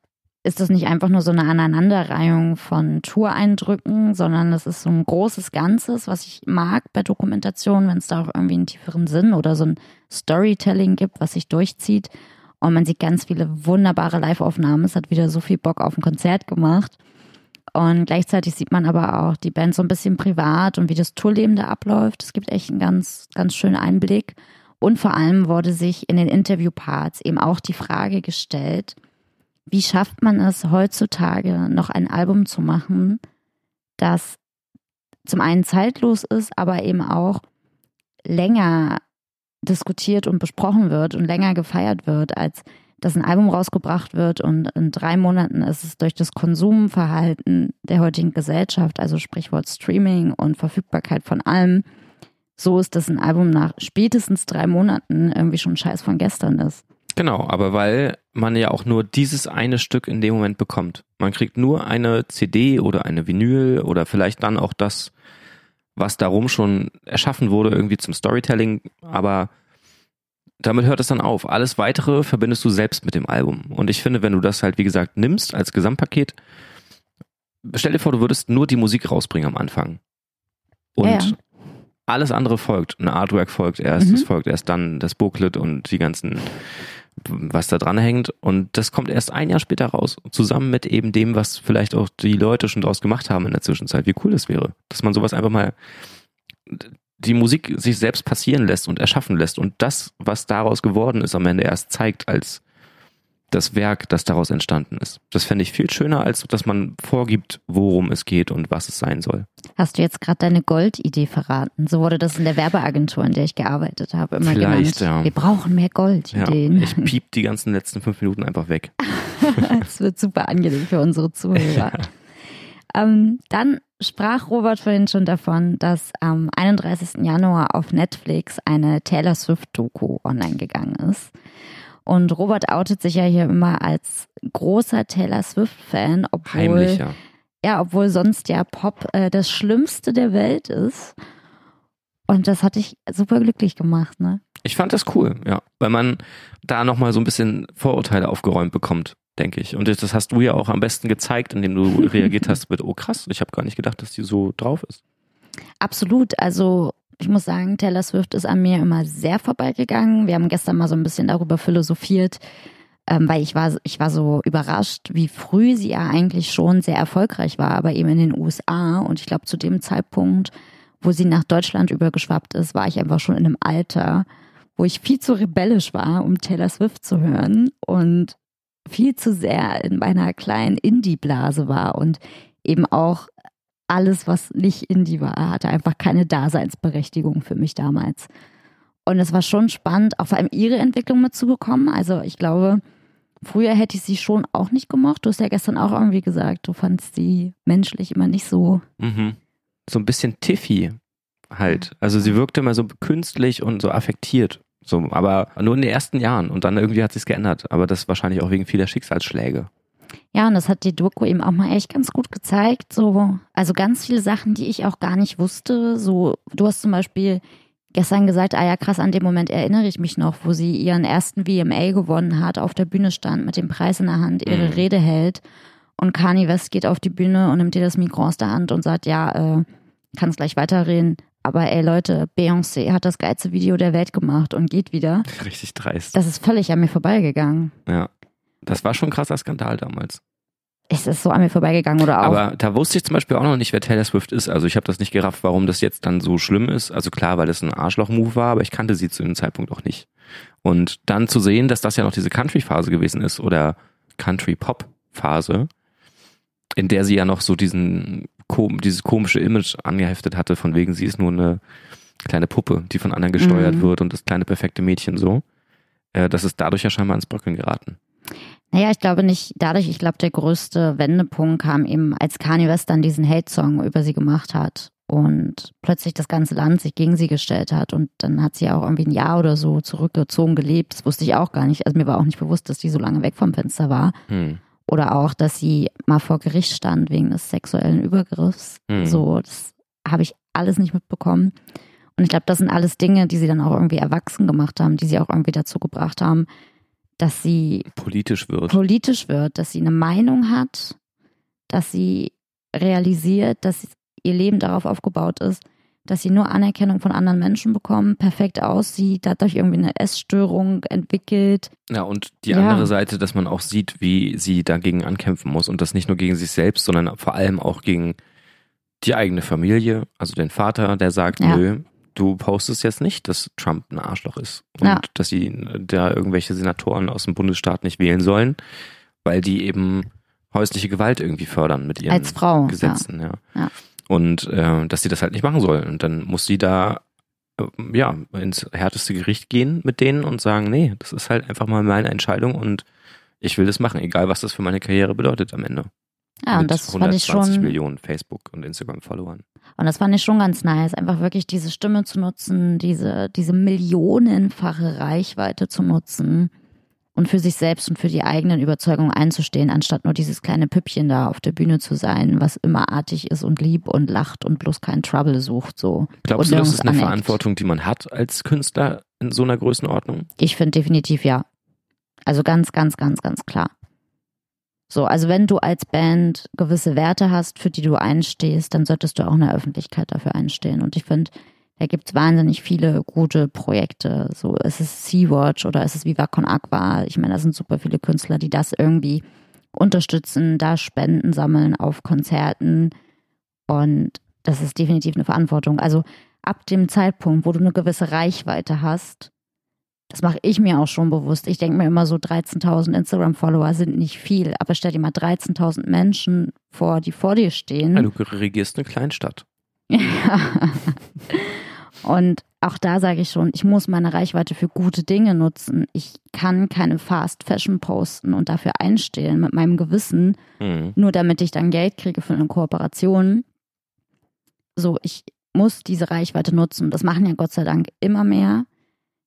ist das nicht einfach nur so eine Aneinanderreihung von Toureindrücken, sondern das ist so ein großes Ganzes, was ich mag bei Dokumentationen, wenn es da auch irgendwie einen tieferen Sinn oder so ein Storytelling gibt, was sich durchzieht. Und man sieht ganz viele wunderbare Live-Aufnahmen. Es hat wieder so viel Bock auf ein Konzert gemacht. Und gleichzeitig sieht man aber auch die Band so ein bisschen privat und wie das Tourleben da abläuft. Es gibt echt einen ganz, ganz schönen Einblick. Und vor allem wurde sich in den Interviewparts eben auch die Frage gestellt, wie schafft man es heutzutage noch ein Album zu machen, das zum einen zeitlos ist, aber eben auch länger diskutiert und besprochen wird und länger gefeiert wird, als dass ein Album rausgebracht wird und in drei Monaten ist es durch das Konsumverhalten der heutigen Gesellschaft, also Sprichwort Streaming und Verfügbarkeit von allem, so ist, dass ein Album nach spätestens drei Monaten irgendwie schon Scheiß von gestern ist. Genau, aber weil man ja auch nur dieses eine Stück in dem Moment bekommt. Man kriegt nur eine CD oder eine Vinyl oder vielleicht dann auch das, was darum schon erschaffen wurde, irgendwie zum Storytelling, aber damit hört es dann auf. Alles weitere verbindest du selbst mit dem Album. Und ich finde, wenn du das halt, wie gesagt, nimmst als Gesamtpaket, stell dir vor, du würdest nur die Musik rausbringen am Anfang. Und ja, ja. alles andere folgt. Ein Artwork folgt erst, mhm. es folgt erst dann das Booklet und die ganzen was da dran hängt. Und das kommt erst ein Jahr später raus, zusammen mit eben dem, was vielleicht auch die Leute schon draus gemacht haben in der Zwischenzeit. Wie cool das wäre, dass man sowas einfach mal die Musik sich selbst passieren lässt und erschaffen lässt und das, was daraus geworden ist, am Ende erst zeigt als das Werk, das daraus entstanden ist. Das fände ich viel schöner, als dass man vorgibt, worum es geht und was es sein soll. Hast du jetzt gerade deine Gold-Idee verraten? So wurde das in der Werbeagentur, in der ich gearbeitet habe, immer Vielleicht, genannt. Ja. Wir brauchen mehr Gold-Ideen. Ja, ich piep die ganzen letzten fünf Minuten einfach weg. [laughs] Es wird super angenehm für unsere Zuhörer. Ja. Ähm, dann sprach Robert vorhin schon davon, dass am 31. Januar auf Netflix eine Taylor Swift-Doku online gegangen ist. Und Robert outet sich ja hier immer als großer Taylor Swift-Fan, obwohl, ja, obwohl sonst ja Pop äh, das Schlimmste der Welt ist. Und das hat dich super glücklich gemacht, ne? Ich fand das cool, ja, weil man da nochmal so ein bisschen Vorurteile aufgeräumt bekommt, denke ich. Und das hast du ja auch am besten gezeigt, indem du [laughs] reagiert hast mit, oh krass, ich habe gar nicht gedacht, dass die so drauf ist. Absolut, also ich muss sagen, Taylor Swift ist an mir immer sehr vorbeigegangen. Wir haben gestern mal so ein bisschen darüber philosophiert, ähm, weil ich war, ich war so überrascht, wie früh sie ja eigentlich schon sehr erfolgreich war, aber eben in den USA. Und ich glaube, zu dem Zeitpunkt, wo sie nach Deutschland übergeschwappt ist, war ich einfach schon in einem Alter, wo ich viel zu rebellisch war, um Taylor Swift zu hören und viel zu sehr in meiner kleinen Indie-Blase war und eben auch alles, was nicht Indie war, hatte einfach keine Daseinsberechtigung für mich damals. Und es war schon spannend, auch vor allem ihre Entwicklung mitzubekommen. Also ich glaube, früher hätte ich sie schon auch nicht gemocht. Du hast ja gestern auch irgendwie gesagt, du fandst sie menschlich immer nicht so. Mhm. So ein bisschen Tiffy halt. Also sie wirkte immer so künstlich und so affektiert. So, aber nur in den ersten Jahren und dann irgendwie hat sich's geändert. Aber das wahrscheinlich auch wegen vieler Schicksalsschläge. Ja, und das hat die Doku eben auch mal echt ganz gut gezeigt. So, also ganz viele Sachen, die ich auch gar nicht wusste. So, du hast zum Beispiel gestern gesagt, ah ja, krass, an dem Moment erinnere ich mich noch, wo sie ihren ersten VMA gewonnen hat, auf der Bühne stand, mit dem Preis in der Hand, ihre Mhm. Rede hält. Und Kanye West geht auf die Bühne und nimmt ihr das Mikro aus der Hand und sagt, ja, äh, kannst gleich weiterreden. Aber ey Leute, Beyoncé hat das geilste Video der Welt gemacht und geht wieder. Richtig dreist. Das ist völlig an mir vorbeigegangen. Ja. Das war schon ein krasser Skandal damals. Es ist so an mir vorbeigegangen oder auch. Aber da wusste ich zum Beispiel auch noch nicht, wer Taylor Swift ist. Also ich habe das nicht gerafft, warum das jetzt dann so schlimm ist. Also klar, weil das ein Arschloch-Move war, aber ich kannte sie zu dem Zeitpunkt auch nicht. Und dann zu sehen, dass das ja noch diese Country-Phase gewesen ist oder Country-Pop-Phase, in der sie ja noch so diesen dieses komische Image angeheftet hatte, von wegen sie ist nur eine kleine Puppe, die von anderen gesteuert Mhm. wird und das kleine perfekte Mädchen so. Äh, das ist dadurch ja scheinbar ins Bröckeln geraten. Naja, ich glaube nicht dadurch, ich glaube, der größte Wendepunkt kam eben, als Kanye West dann diesen Hate-Song über sie gemacht hat und plötzlich das ganze Land sich gegen sie gestellt hat und dann hat sie auch irgendwie ein Jahr oder so zurückgezogen gelebt. Das wusste ich auch gar nicht. Also mir war auch nicht bewusst, dass die so lange weg vom Fenster war. Hm. Oder auch, dass sie mal vor Gericht stand wegen des sexuellen Übergriffs. Mhm. So, das habe ich alles nicht mitbekommen. Und ich glaube, das sind alles Dinge, die sie dann auch irgendwie erwachsen gemacht haben, die sie auch irgendwie dazu gebracht haben, dass sie Politisch wird. politisch wird, dass sie eine Meinung hat, dass sie realisiert, dass ihr Leben darauf aufgebaut ist, dass sie nur Anerkennung von anderen Menschen bekommen, perfekt aussieht, dadurch irgendwie eine Essstörung entwickelt. Ja, und die Ja. andere Seite, dass man auch sieht, wie sie dagegen ankämpfen muss und das nicht nur gegen sich selbst, sondern vor allem auch gegen die eigene Familie, also den Vater, der sagt, Ja. nö, du postest jetzt nicht, dass Trump ein Arschloch ist und Ja. dass sie da irgendwelche Senatoren aus dem Bundesstaat nicht wählen sollen, weil die eben häusliche Gewalt irgendwie fördern mit ihren Als Frau, Gesetzen, ja. Ja. Und äh, dass sie das halt nicht machen soll. Und dann muss sie da äh, ja ins härteste Gericht gehen mit denen und sagen, nee, das ist halt einfach mal meine Entscheidung und ich will das machen, egal was das für meine Karriere bedeutet am Ende. Ja, und das fand ich 120 schon. Millionen Facebook und Instagram Followern. Und das fand ich schon ganz nice, einfach wirklich diese Stimme zu nutzen, diese, diese millionenfache Reichweite zu nutzen und für sich selbst und für die eigenen Überzeugungen einzustehen, anstatt nur dieses kleine Püppchen da auf der Bühne zu sein, was immer artig ist und lieb und lacht und bloß keinen Trouble sucht, so. Glaubst Und du, das ist eine aneckt. Verantwortung, die man hat als Künstler in so einer Größenordnung? Ich finde definitiv ja. Also ganz, ganz, ganz, ganz klar. So, also wenn du als Band gewisse Werte hast, für die du einstehst, dann solltest du auch in der Öffentlichkeit dafür einstehen. Und ich finde, da gibt's wahnsinnig viele gute Projekte. So, es ist Sea-Watch oder es ist Viva Con Aqua. Ich meine, da sind super viele Künstler, die das irgendwie unterstützen, da Spenden sammeln auf Konzerten. Und das ist definitiv eine Verantwortung. Also ab dem Zeitpunkt, wo du eine gewisse Reichweite hast, das mache ich mir auch schon bewusst. Ich denke mir immer so, 13.000 Instagram-Follower sind nicht viel, aber stell dir mal 13.000 Menschen vor, die vor dir stehen. Ja, du regierst eine Kleinstadt. Ja. [laughs] Und auch da sage ich schon, ich muss meine Reichweite für gute Dinge nutzen. Ich kann keine Fast Fashion posten und dafür einstehen mit meinem Gewissen, Mhm. nur damit ich dann Geld kriege für eine Kooperation. So, ich muss diese Reichweite nutzen. Das machen ja Gott sei Dank immer mehr,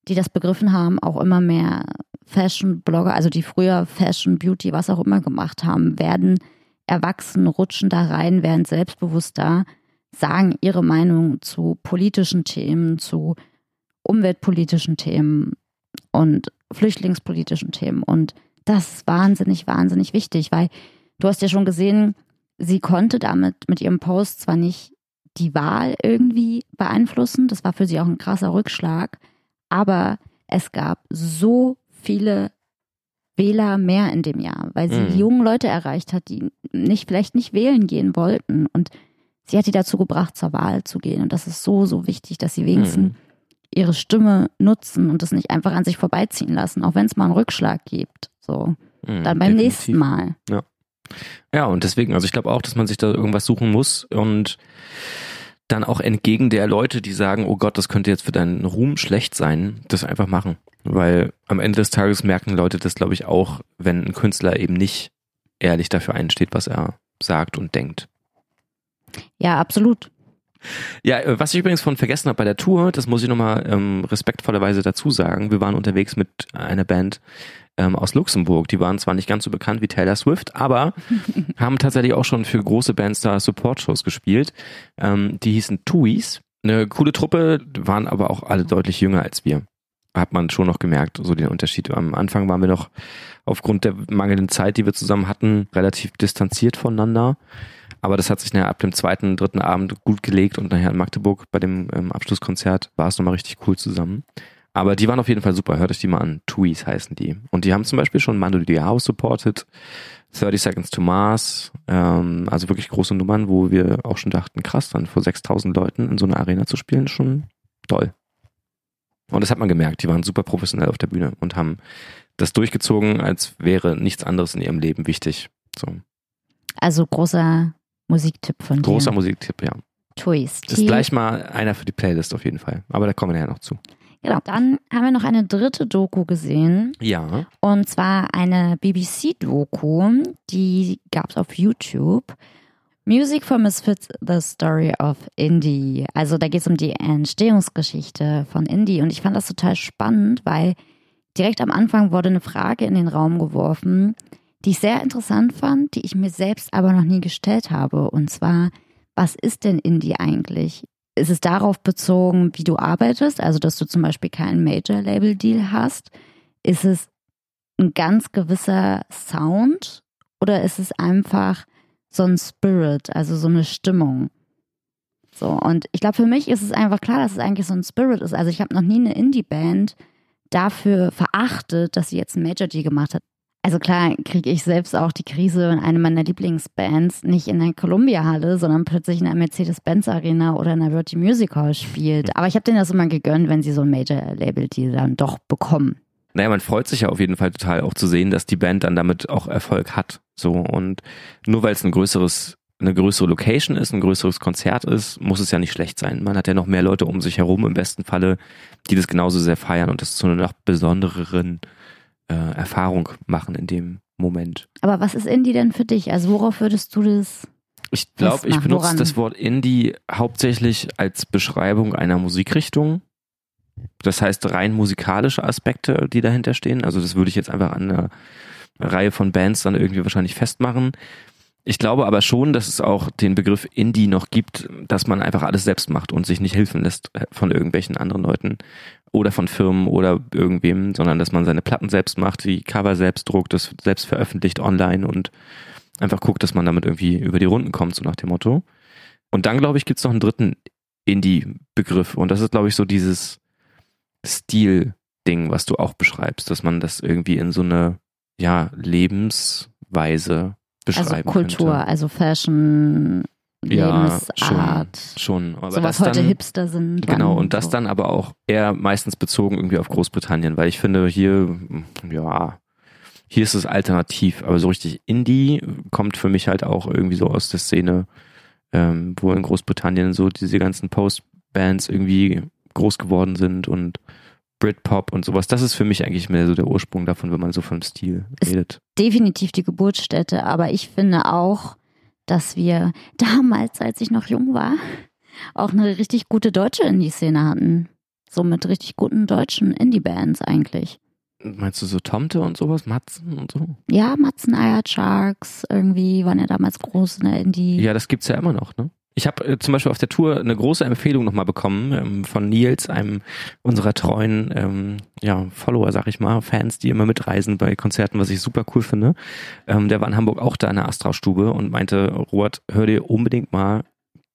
die das begriffen haben, auch immer mehr Fashion-Blogger, also die früher Fashion, Beauty, was auch immer gemacht haben, werden erwachsen, rutschen da rein, werden selbstbewusster, sagen ihre Meinung zu politischen Themen, zu umweltpolitischen Themen und flüchtlingspolitischen Themen. Und das ist wahnsinnig, wahnsinnig wichtig, weil du hast ja schon gesehen, sie konnte damit mit ihrem Post zwar nicht die Wahl irgendwie beeinflussen, das war für sie auch ein krasser Rückschlag, aber es gab so viele Wähler mehr in dem Jahr, weil sie Mhm. junge Leute erreicht hat, die nicht, vielleicht nicht wählen gehen wollten. Und sie hat die dazu gebracht, zur Wahl zu gehen. Und das ist so, so wichtig, dass sie wenigstens Mhm. ihre Stimme nutzen und das nicht einfach an sich vorbeiziehen lassen, auch wenn es mal einen Rückschlag gibt. So, Mhm, dann beim definitiv. nächsten Mal. Ja, und deswegen, also ich glaube auch, dass man sich da irgendwas suchen muss und dann auch entgegen der Leute, die sagen, oh Gott, das könnte jetzt für deinen Ruhm schlecht sein, das einfach machen. Weil am Ende des Tages merken Leute das, glaube ich, auch, wenn ein Künstler eben nicht ehrlich dafür einsteht, was er sagt und denkt. Ja, absolut. Ja, äh, was ich übrigens von vergessen habe bei der Tour, das muss ich nochmal ähm, respektvollerweise dazu sagen. Wir waren unterwegs mit einer Band ähm, aus Luxemburg. Die waren zwar nicht ganz so bekannt wie Taylor Swift, aber [laughs] haben tatsächlich auch schon für große Bands da Support-Shows gespielt. Ähm, die hießen Tuis. Eine coole Truppe, waren aber auch alle deutlich jünger als wir. Hat man schon noch gemerkt, so den Unterschied. Am Anfang waren wir noch aufgrund der mangelnden Zeit, die wir zusammen hatten, relativ distanziert voneinander. Aber das hat sich nachher ab dem zweiten, dritten Abend gut gelegt und nachher in Magdeburg bei dem ähm, Abschlusskonzert war es nochmal richtig cool zusammen. Aber die waren auf jeden Fall super. Hört euch die mal an. Tuis heißen die. Und die haben zum Beispiel schon Mando Diao supported, 30 Seconds to Mars, ähm, also wirklich große Nummern, wo wir auch schon dachten, krass, dann vor 6000 Leuten in so einer Arena zu spielen, schon toll. Und das hat man gemerkt. Die waren super professionell auf der Bühne und haben das durchgezogen, als wäre nichts anderes in ihrem Leben wichtig. So. Also großer Musiktipp von dir. Großer Musiktipp, ja. Twist. Ist gleich mal einer für die Playlist auf jeden Fall. Aber da kommen wir ja noch zu. Genau. Dann haben wir noch eine dritte Doku gesehen. Ja. Und zwar eine BBC-Doku, die gab es auf YouTube. Music for Misfits, The Story of Indie. Also da geht es um die Entstehungsgeschichte von Indie. Und ich fand das total spannend, weil direkt am Anfang wurde eine Frage in den Raum geworfen, die ich sehr interessant fand, die ich mir selbst aber noch nie gestellt habe. Und zwar, was ist denn Indie eigentlich? Ist es darauf bezogen, wie du arbeitest, also dass du zum Beispiel keinen Major-Label-Deal hast? Ist es ein ganz gewisser Sound oder ist es einfach so ein Spirit, also so eine Stimmung? So, und ich glaube, für mich ist es einfach klar, dass es eigentlich so ein Spirit ist. Also ich habe noch nie eine Indie-Band dafür verachtet, dass sie jetzt ein Major-Deal gemacht hat. Also klar kriege ich selbst auch die Krise, wenn eine meiner Lieblingsbands nicht in der Columbia-Halle, sondern plötzlich in der Mercedes-Benz-Arena oder in der Virgin Music Hall spielt. Aber ich habe denen das immer gegönnt, wenn sie so ein Major-Label-Deal dann doch bekommen. Naja, man freut sich ja auf jeden Fall total auch zu sehen, dass die Band dann damit auch Erfolg hat. So und nur weil es ein größeres eine größere Location ist, ein größeres Konzert ist, muss es ja nicht schlecht sein. Man hat ja noch mehr Leute um sich herum im besten Falle, die das genauso sehr feiern und das zu einer noch besondereren äh, Erfahrung machen in dem Moment. Aber was ist Indie denn für dich? Also worauf würdest du das? Ich glaube, ich benutze woran? das Wort Indie hauptsächlich als Beschreibung einer Musikrichtung. Das heißt rein musikalische Aspekte, die dahinter stehen. Also das würde ich jetzt einfach an einer Reihe von Bands dann irgendwie wahrscheinlich festmachen. Ich glaube aber schon, dass es auch den Begriff Indie noch gibt, dass man einfach alles selbst macht und sich nicht helfen lässt von irgendwelchen anderen Leuten oder von Firmen oder irgendwem, sondern dass man seine Platten selbst macht, die Cover selbst druckt, das selbst veröffentlicht online und einfach guckt, dass man damit irgendwie über die Runden kommt, so nach dem Motto. Und dann, glaube ich, gibt es noch einen dritten Indie-Begriff und das ist, glaube ich, so dieses Stil-Ding, was du auch beschreibst, dass man das irgendwie in so eine ja, Lebensweise beschreiben Also Kultur, könnte. also Fashion, ja, Lebensart. Schon, schon. Aber so was heute dann, Hipster sind. Genau, und das so. dann aber auch eher meistens bezogen irgendwie auf Großbritannien, weil ich finde hier, ja, hier ist es alternativ, aber so richtig Indie kommt für mich halt auch irgendwie so aus der Szene, ähm, wo in Großbritannien so diese ganzen Post-Bands irgendwie groß geworden sind und Britpop und sowas. Das ist für mich eigentlich mehr so der Ursprung davon, wenn man so vom Stil Ist redet. Definitiv die Geburtsstätte, aber ich finde auch, dass wir [laughs] damals, als ich noch jung war, auch eine richtig gute deutsche Indie-Szene hatten. So mit richtig guten deutschen Indie-Bands eigentlich. Meinst du so Tomte und sowas, Matzen und so? Ja, Matzen, Iron Sharks, irgendwie waren ja damals groß in der Indie. Ja, das gibt's ja immer noch, ne? Ich habe äh, zum Beispiel auf der Tour eine große Empfehlung nochmal bekommen ähm, von Nils, einem unserer treuen ähm, ja, Follower, sag ich mal, Fans, die immer mitreisen bei Konzerten, was ich super cool finde. Ähm, der war in Hamburg auch da in der Astra-Stube und meinte, Robert, hör dir unbedingt mal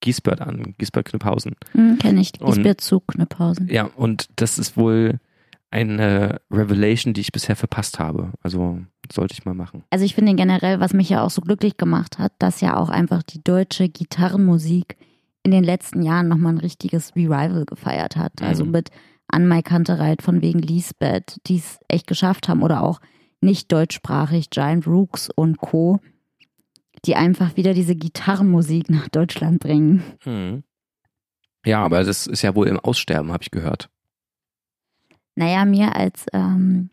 Giesbert an, Giesbert Knüpphausen. Hm, Kenne ich. Giesbert Zug, Knüpphausen. Ja, und das ist wohl eine Revelation, die ich bisher verpasst habe. Also sollte ich mal machen. Also ich finde generell, was mich ja auch so glücklich gemacht hat, dass ja auch einfach die deutsche Gitarrenmusik in den letzten Jahren nochmal ein richtiges Revival gefeiert hat. Mhm. Also mit Anmai Kantereit von wegen Lisbeth, die es echt geschafft haben oder auch nicht deutschsprachig, Giant Rooks und Co., die einfach wieder diese Gitarrenmusik nach Deutschland bringen. Hm. Ja, aber das ist ja wohl im Aussterben, habe ich gehört. Naja, mir als ähm,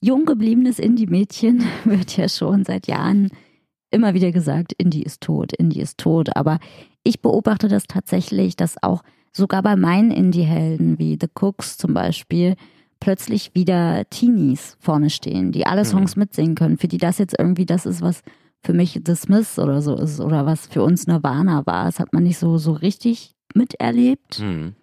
jung gebliebenes Indie-Mädchen [laughs] wird ja schon seit Jahren immer wieder gesagt, Indie ist tot, Indie ist tot. Aber ich beobachte das tatsächlich, dass auch sogar bei meinen Indie-Helden wie The Cooks zum Beispiel plötzlich wieder Teenies vorne stehen, die alle Songs mhm. mitsingen können, für die das jetzt irgendwie das ist, was für mich The Smiths oder so ist oder was für uns Nirvana war. Das hat man nicht so, so richtig miterlebt. Mhm.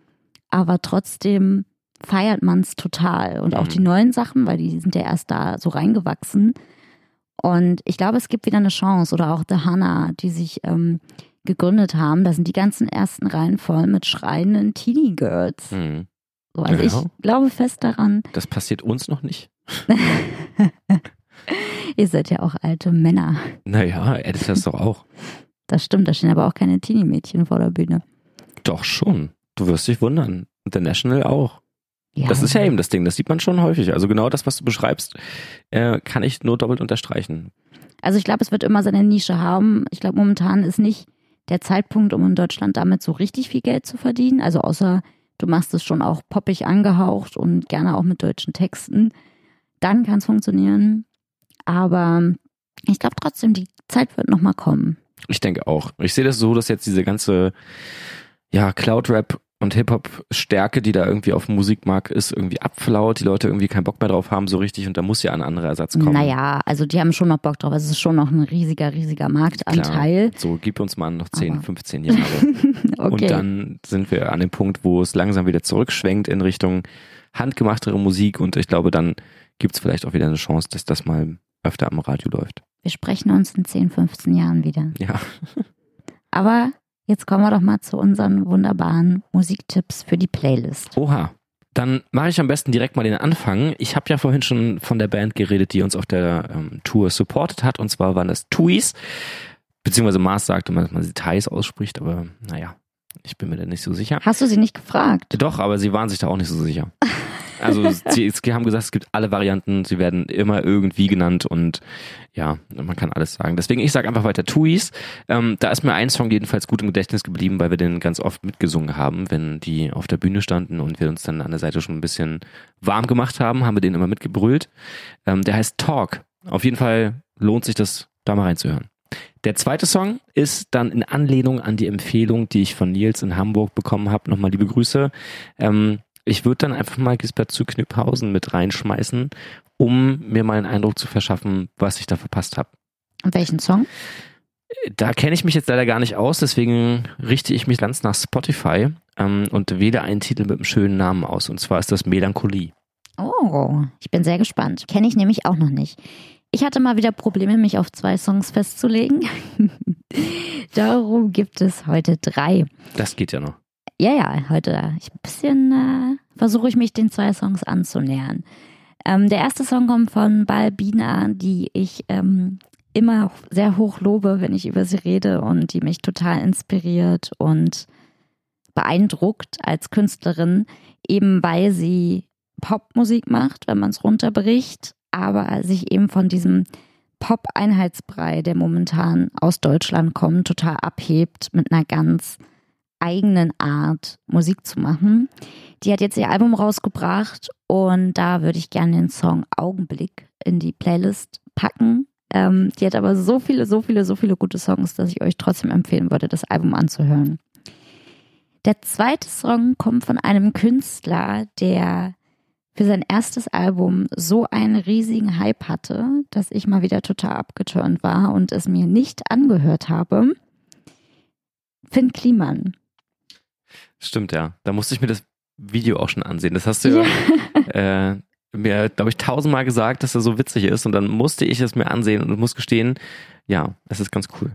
Aber trotzdem feiert man es total. Und auch mhm. die neuen Sachen, weil die sind ja erst da so reingewachsen. Und ich glaube, es gibt wieder eine Chance. Oder auch The Hannah, die sich ähm, gegründet haben. Da sind die ganzen ersten Reihen voll mit schreienden Teenie Girls. Mhm. So, also ja. ich glaube fest daran. Das passiert uns noch nicht. [laughs] Ihr seid ja auch alte Männer. Naja, er ist das doch auch. Das stimmt, da stehen aber auch keine Teenie-Mädchen vor der Bühne. Doch schon. Du wirst dich wundern. The National auch. Ja. Das ist ja eben das Ding, das sieht man schon häufig. Also genau das, was du beschreibst, äh, kann ich nur doppelt unterstreichen. Also ich glaube, es wird immer seine Nische haben. Ich glaube, momentan ist nicht der Zeitpunkt, um in Deutschland damit so richtig viel Geld zu verdienen. Also außer du machst es schon auch poppig angehaucht und gerne auch mit deutschen Texten. Dann kann es funktionieren. Aber ich glaube trotzdem, die Zeit wird nochmal kommen. Ich denke auch. Ich sehe das so, dass jetzt diese ganze ja, Cloud-Rap und Hip-Hop-Stärke, die da irgendwie auf dem Musikmarkt ist, irgendwie abflaut, die Leute irgendwie keinen Bock mehr drauf haben so richtig und da muss ja ein anderer Ersatz kommen. Naja, also die haben schon noch Bock drauf. Es ist schon noch ein riesiger, riesiger Marktanteil. Klar. So, gib uns mal noch 10, Aber. 15 Jahre. [laughs] okay. Und dann sind wir an dem Punkt, wo es langsam wieder zurückschwenkt in Richtung handgemachtere Musik und ich glaube, dann gibt es vielleicht auch wieder eine Chance, dass das mal öfter am Radio läuft. Wir sprechen uns in 10, 15 Jahren wieder. Ja. Aber Jetzt kommen wir doch mal zu unseren wunderbaren Musiktipps für die Playlist. Oha. Dann mache ich am besten direkt mal den Anfang. Ich habe ja vorhin schon von der Band geredet, die uns auf der ähm, Tour supportet hat. Und zwar waren das Tuis. Beziehungsweise Mars sagte, dass man sie Thais ausspricht, aber naja, ich bin mir da nicht so sicher. Hast du sie nicht gefragt? Doch, aber sie waren sich da auch nicht so sicher. [laughs] Also sie, sie haben gesagt, es gibt alle Varianten, sie werden immer irgendwie genannt und ja, man kann alles sagen. Deswegen, ich sage einfach weiter Tuis. Ähm, da ist mir ein Song jedenfalls gut im Gedächtnis geblieben, weil wir den ganz oft mitgesungen haben, wenn die auf der Bühne standen und wir uns dann an der Seite schon ein bisschen warm gemacht haben, haben wir den immer mitgebrüllt. Ähm, der heißt Talk. Auf jeden Fall lohnt sich das, da mal reinzuhören. Der zweite Song ist dann in Anlehnung an die Empfehlung, die ich von Nils in Hamburg bekommen habe. Nochmal liebe Grüße. Ähm, ich würde dann einfach mal Gisbert zu Knüpphausen mit reinschmeißen, um mir mal einen Eindruck zu verschaffen, was ich da verpasst habe. Und welchen Song? Da kenne ich mich jetzt leider gar nicht aus, deswegen richte ich mich ganz nach Spotify ähm, und wähle einen Titel mit einem schönen Namen aus. Und zwar ist das Melancholie. Oh, ich bin sehr gespannt. Kenne ich nämlich auch noch nicht. Ich hatte mal wieder Probleme, mich auf zwei Songs festzulegen. [laughs] Darum gibt es heute drei. Das geht ja noch. Ja, ja, heute ich ein bisschen äh, versuche ich mich den zwei Songs anzunähern. Ähm, der erste Song kommt von Balbina, die ich ähm, immer sehr hoch lobe, wenn ich über sie rede und die mich total inspiriert und beeindruckt als Künstlerin, eben weil sie Popmusik macht, wenn man es runterbricht, aber sich eben von diesem Pop-Einheitsbrei, der momentan aus Deutschland kommt, total abhebt mit einer ganz eigenen Art Musik zu machen. Die hat jetzt ihr Album rausgebracht und da würde ich gerne den Song Augenblick in die Playlist packen. Ähm, die hat aber so viele, so viele, so viele gute Songs, dass ich euch trotzdem empfehlen würde, das Album anzuhören. Der zweite Song kommt von einem Künstler, der für sein erstes Album so einen riesigen Hype hatte, dass ich mal wieder total abgeturnt war und es mir nicht angehört habe. Finn Kliman. Stimmt, ja. Da musste ich mir das Video auch schon ansehen. Das hast du ja, ja. [laughs] Äh, mir, glaube ich, tausendmal gesagt, dass er so witzig ist. Und dann musste ich es mir ansehen und muss gestehen, ja, es ist ganz cool.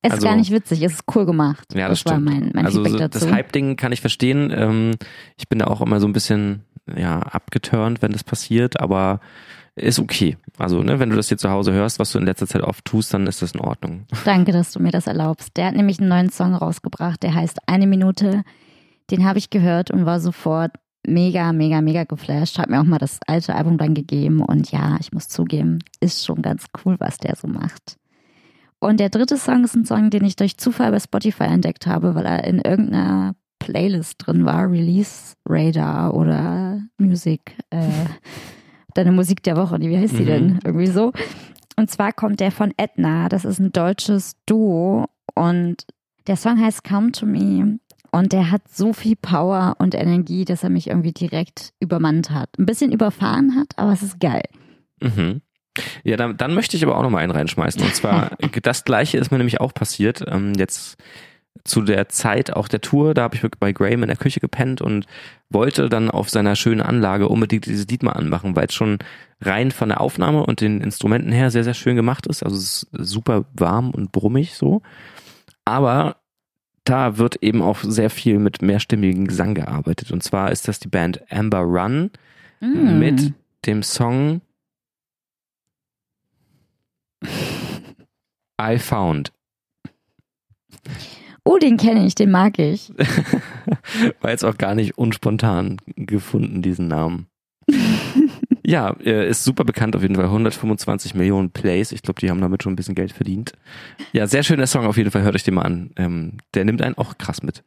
Es also, ist gar nicht witzig, es ist cool gemacht. Ja, das, das war mein, mein also Feedback dazu. Das Hype-Ding kann ich verstehen. Ähm, ich bin da auch immer so ein bisschen ja, abgeturnt, wenn das passiert, aber ist okay. Also, ne, wenn du das hier zu Hause hörst, was du in letzter Zeit oft tust, dann ist das in Ordnung. Danke, dass du mir das erlaubst. Der hat nämlich einen neuen Song rausgebracht, der heißt Eine Minute den habe ich gehört und war sofort mega, mega, mega geflasht. Hat mir auch mal das alte Album dann gegeben und ja, ich muss zugeben, ist schon ganz cool, was der so macht. Und der dritte Song ist ein Song, den ich durch Zufall bei Spotify entdeckt habe, weil er in irgendeiner Playlist drin war, Release Radar oder Music, äh, [laughs] deine Musik der Woche, wie heißt die Mhm. denn? Irgendwie so. Und zwar kommt der von Edna, das ist ein deutsches Duo und der Song heißt Come to Me und der hat so viel Power und Energie, dass er mich irgendwie direkt übermannt hat. Ein bisschen überfahren hat, aber es ist geil. Mhm. Ja, dann, dann möchte ich aber auch noch mal einen reinschmeißen. Und zwar, [laughs] das gleiche ist mir nämlich auch passiert. Ähm, jetzt zu der Zeit auch der Tour, da habe ich bei Graham in der Küche gepennt und wollte dann auf seiner schönen Anlage unbedingt dieses Lied mal anmachen, weil es schon rein von der Aufnahme und den Instrumenten her sehr, sehr schön gemacht ist. Also es ist super warm und brummig so. Aber da wird eben auch sehr viel mit mehrstimmigem Gesang gearbeitet. Und zwar ist das die Band Amber Run Mm. mit dem Song [laughs] I Found. Oh, den kenne ich, den mag ich. [laughs] War jetzt auch gar nicht unspontan gefunden, diesen Namen. Ja, äh, ist super bekannt auf jeden Fall. 125 Millionen Plays. Ich glaube, die haben damit schon ein bisschen Geld verdient. Ja, sehr schöner Song auf jeden Fall. Hört euch den mal an. Ähm, der nimmt einen auch krass mit.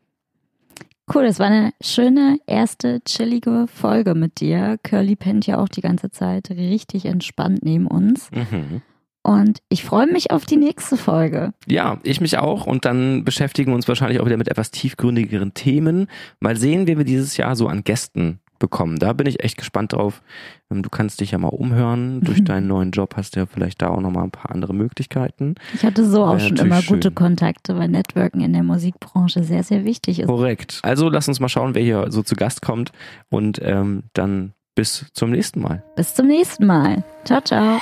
Cool, das war eine schöne erste chillige Folge mit dir. Curly pennt ja auch die ganze Zeit richtig entspannt neben uns. Mhm. Und ich freue mich auf die nächste Folge. Ja, ich mich auch. Und dann beschäftigen wir uns wahrscheinlich auch wieder mit etwas tiefgründigeren Themen. Mal sehen, wie wir dieses Jahr so an Gästen bekommen. Da bin ich echt gespannt drauf. Ähm, Du kannst dich ja mal umhören. [laughs] Durch deinen neuen Job hast du ja vielleicht da auch nochmal ein paar andere Möglichkeiten. Ich hatte so auch schon immer gute schön. Kontakte, weil Networken in der Musikbranche sehr, sehr wichtig ist. Korrekt. Also lass uns mal schauen, wer hier so zu Gast kommt. Und ähm, dann bis zum nächsten Mal. Bis zum nächsten Mal. Ciao, ciao.